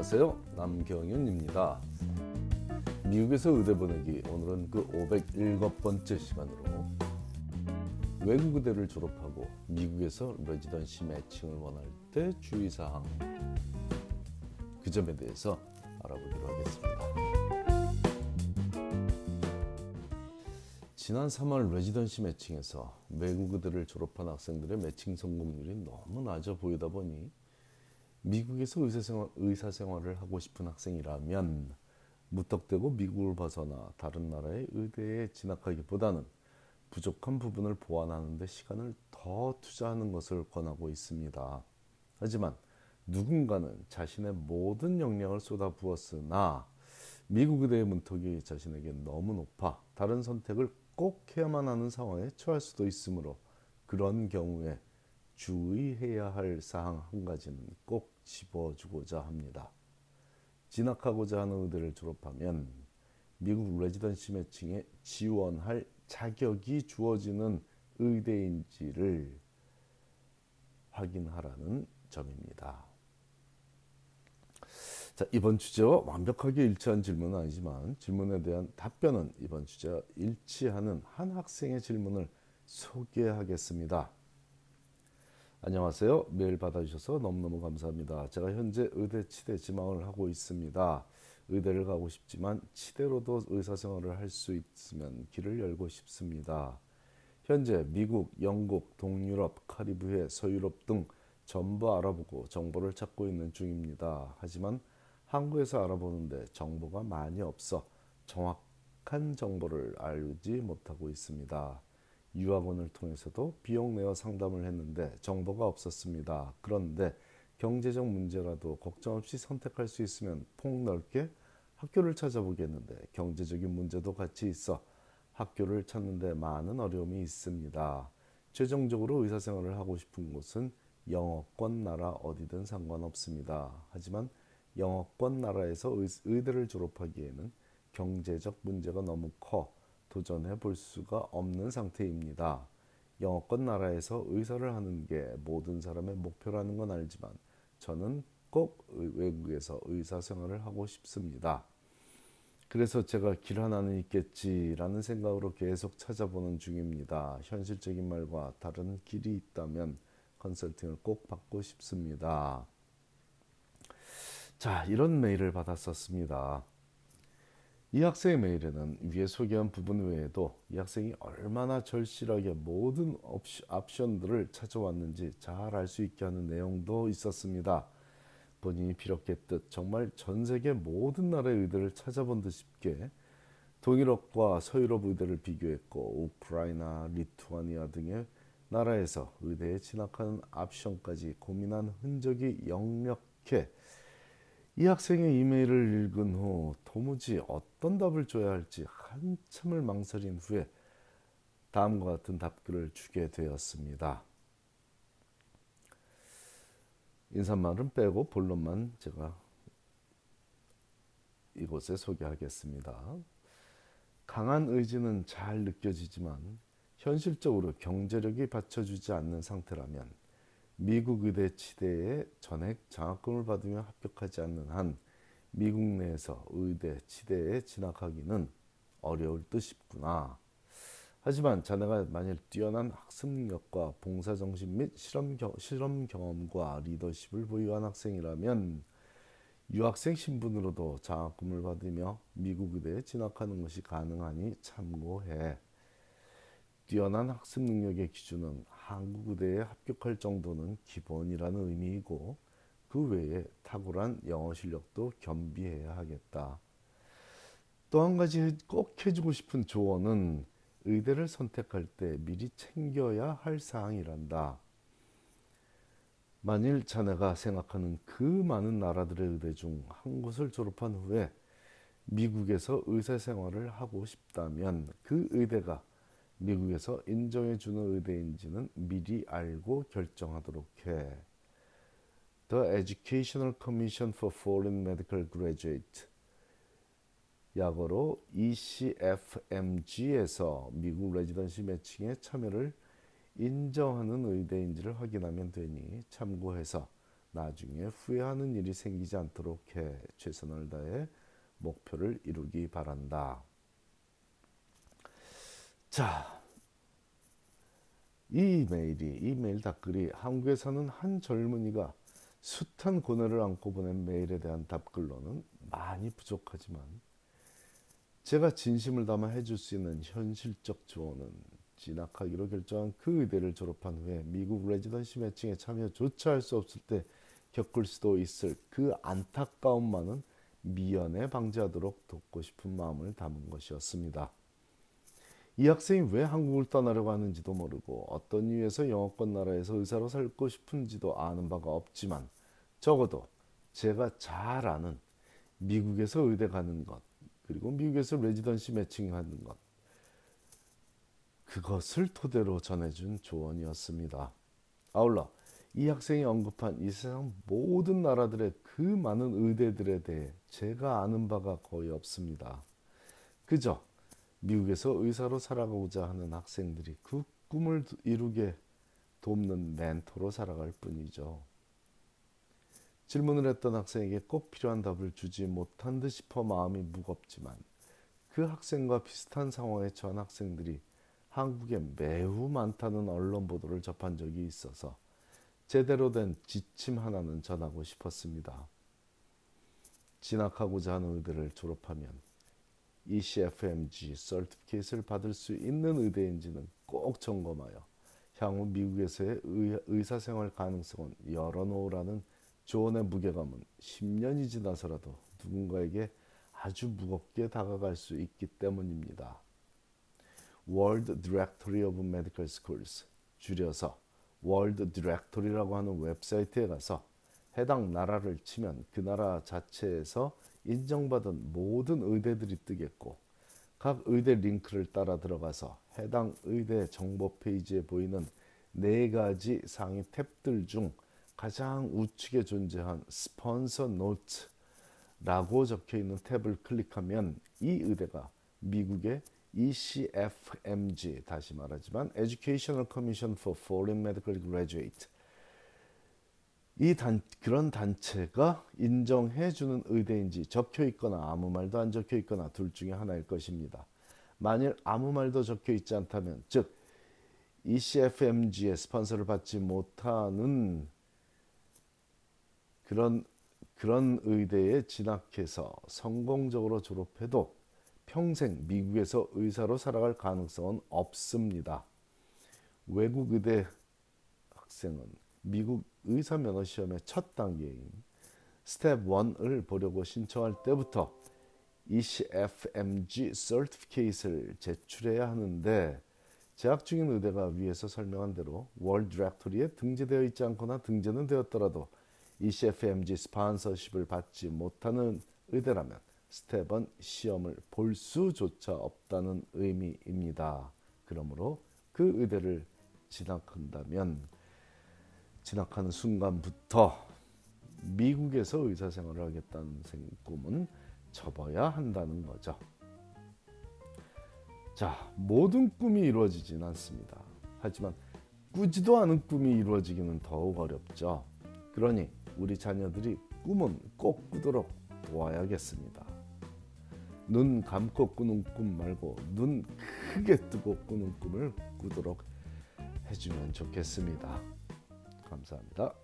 안녕하세요. 남경윤입니다. 미국에서 의대 보내기 오늘은 그 507번째 시간으로 외국 의대를 졸업하고 미국에서 레지던시 매칭을 원할 때 주의사항 그 점에 대해서 알아보기로 하겠습니다. 지난 3월 레지던시 매칭에서 외국 의대를 졸업한 학생들의 매칭 성공률이 너무 낮아 보이다 보니 미국에서 의사생활, 의사생활을 하고 싶은 학생이라면 무턱대고 미국을 벗어나 다른 나라의 의대에 진학하기보다는 부족한 부분을 보완하는 데 시간을 더 투자하는 것을 권하고 있습니다. 하지만 누군가는 자신의 모든 역량을 쏟아부었으나 미국 의대의 문턱이 자신에게 너무 높아 다른 선택을 꼭 해야만 하는 상황에 처할 수도 있으므로 그런 경우에 주의해야 할 사항 한 가지는 꼭 집어주고자 합니다. 진학하고자 하는 의대를 졸업하면 미국 레지던시 매칭에 지원할 자격이 주어지는 의대인지를 확인하라는 점입니다. 자, 이번 주제와 완벽하게 일치한 질문은 아니지만 질문에 대한 답변은 이번 주제와 일치하는 한 학생의 질문을 소개하겠습니다. 안녕하세요. 메일 받아주셔서 너무너무 감사합니다. 제가 현재 의대 치대 지망을 하고 있습니다. 의대를 가고 싶지만 치대로도 의사생활을 할 수 있으면 길을 열고 싶습니다. 현재 미국, 영국, 동유럽, 카리브해, 서유럽 등 전부 알아보고 정보를 찾고 있는 중입니다. 하지만 한국에서 알아보는데 정보가 많이 없어 정확한 정보를 알지 못하고 있습니다. 유학원을 통해서도 비용 내어 상담을 했는데 정보가 없었습니다. 그런데 경제적 문제라도 걱정 없이 선택할 수 있으면 폭넓게 학교를 찾아보겠는데 경제적인 문제도 같이 있어 학교를 찾는데 많은 어려움이 있습니다. 최종적으로 의사생활을 하고 싶은 곳은 영어권 나라 어디든 상관없습니다. 하지만 영어권 나라에서 의대를 졸업하기에는 경제적 문제가 너무 커 도전해 볼 수가 없는 상태입니다. 영어권 나라에서 의사를 하는 게 모든 사람의 목표라는 건 알지만 저는 꼭 외국에서 의사 생활을 하고 싶습니다. 그래서 제가 길 하나는 있겠지라는 생각으로 계속 찾아보는 중입니다. 현실적인 말과 다른 길이 있다면 컨설팅을 꼭 받고 싶습니다. 자, 이런 메일을 받았었습니다. 이 학생의 메일에는 위에 소개한 부분 외에도 이 학생이 얼마나 절실하게 모든 옵션들을 찾아왔는지 잘 알 수 있게 하는 내용도 있었습니다. 본인이 비롯했듯 정말 전 세계 모든 나라의 의대를 찾아본 듯 싶게 동유럽과 서유럽 의대를 비교했고 우크라이나, 리투아니아 등의 나라에서 의대에 진학하는 옵션까지 고민한 흔적이 역력해 이 학생의 이메일을 읽은 후 도무지 어떤 답을 줘야 할지 한참을 망설인 후에 다음과 같은 답글을 주게 되었습니다. 인사말은 빼고 본론만 제가 이곳에 소개하겠습니다. 강한 의지는 잘 느껴지지만 현실적으로 경제력이 받쳐주지 않는 상태라면 미국 의대 치대에 전액 장학금을 받으며 합격하지 않는 한 미국 내에서 의대 치대에 진학하기는 어려울 듯 싶구나. 하지만 자네가 만일 뛰어난 학습 능력과 봉사 정신 및 실험, 경, 실험 경험과 리더십을 보유한 학생이라면 유학생 신분으로도 장학금을 받으며 미국 의대에 진학하는 것이 가능하니 참고해. 뛰어난 학습 능력의 기준은 한국 의대에 합격할 정도는 기본이라는 의미이고 그 외에 탁월한 영어 실력도 겸비해야 하겠다. 또 한 가지 꼭 해주고 싶은 조언은 의대를 선택할 때 미리 챙겨야 할 사항이란다. 만일 자네가 생각하는 그 많은 나라들의 의대 중 한 곳을 졸업한 후에 미국에서 의사 생활을 하고 싶다면 그 의대가 미국에서 인정해 주는 의대인지는 미리 알고 결정하도록 해. The Educational Commission for Foreign Medical Graduate 약어로 ECFMG에서 미국 레지던시 매칭에 참여를 인정하는 의대인지를 확인하면 되니 참고해서 나중에 후회하는 일이 생기지 않도록 해 최선을 다해 목표를 이루기 바란다. 자, 이 메일이 이 메일 답글이 한국에 사는 한 젊은이가 숱한 고뇌를 안고 보낸 메일에 대한 답글로는 많이 부족하지만 제가 진심을 담아 해줄 수 있는 현실적 조언은 진학하기로 결정한 그 의대를 졸업한 후에 미국 레지던시 매칭에 참여조차 할 수 없을 때 겪을 수도 있을 그 안타까움만은 미연에 방지하도록 돕고 싶은 마음을 담은 것이었습니다. 이 학생이 왜 한국을 떠나려고 하는지도 모르고 어떤 이유에서 영어권 나라에서 의사로 살고 싶은지도 아는 바가 없지만 적어도 제가 잘 아는 미국에서 의대 가는 것 그리고 미국에서 레지던시 매칭하는 것 그것을 토대로 전해준 조언이었습니다. 아울러 이 학생이 언급한 이 세상 모든 나라들의 그 많은 의대들에 대해 제가 아는 바가 거의 없습니다. 그저 미국에서 의사로 살아가고자 하는 학생들이 그 꿈을 이루게 돕는 멘토로 살아갈 뿐이죠. 질문을 했던 학생에게 꼭 필요한 답을 주지 못한 듯 싶어 마음이 무겁지만 그 학생과 비슷한 상황에 처한 학생들이 한국에 매우 많다는 언론 보도를 접한 적이 있어서 제대로 된 지침 하나는 전하고 싶었습니다. 진학하고자 하는 의대를 졸업하면 ECFMG 서티피케이트를 받을 수 있는 의대인지는 꼭 점검하여 향후 미국에서의 의사 생활 가능성은 열어놓으라는 조언의 무게감은 10년이 지나서라도 누군가에게 아주 무겁게 다가갈 수 있기 때문입니다. World Directory of Medical Schools 줄여서 World Directory라고 하는 웹사이트에 가서 해당 나라를 치면 그 나라 자체에서 인정받은 모든 의대들이 뜨겠고 각 의대 링크를 따라 들어가서 해당 의대 정보 페이지에 보이는 네 가지 상위 탭들 중 가장 우측에 존재한 Sponsor Note라고 적혀 있는 탭을 클릭하면 이 의대가 미국의 ECFMG 다시 말하지만 Educational Commission for Foreign Medical Graduate 이 단, 그런 단체가 인정해 주는 의대인지 적혀 있거나 아무 말도 안 적혀 있거나 둘 중에 하나일 것입니다. 만일 아무 말도 적혀 있지 않다면 즉 ECFMG의 스폰서를 받지 못하는 그런 그런 의대에 진학해서 성공적으로 졸업해도 평생 미국에서 의사로 살아갈 가능성은 없습니다. 외국 의대 학생은 미국 의사 면허 시험의 첫 단계인 스텝 1을 보려고 신청할 때부터 ECFMG Certificate를 제출해야 하는데 재학 중인 의대가 위에서 설명한 대로 World Directory에 등재되어 있지 않거나 등재는 되었더라도 ECFMG sponsorship을 받지 못하는 의대라면 스텝은 시험을 볼 수조차 없다는 의미입니다. 그러므로 그 의대를 진학한다면 진학하는 순간부터 미국에서 의사 생활을 하겠다는 꿈은 접어야 한다는 거죠. 자, 모든 꿈이 이루어지진 않습니다. 하지만 꾸지도 않은 꿈이 이루어지기는 더욱 어렵죠. 그러니 우리 자녀들이 꿈은 꼭 꾸도록 도와야겠습니다. 눈 감고 꾸는 꿈 말고 눈 크게 뜨고 꾸는 꿈을 꾸도록 해주면 좋겠습니다. 감사합니다.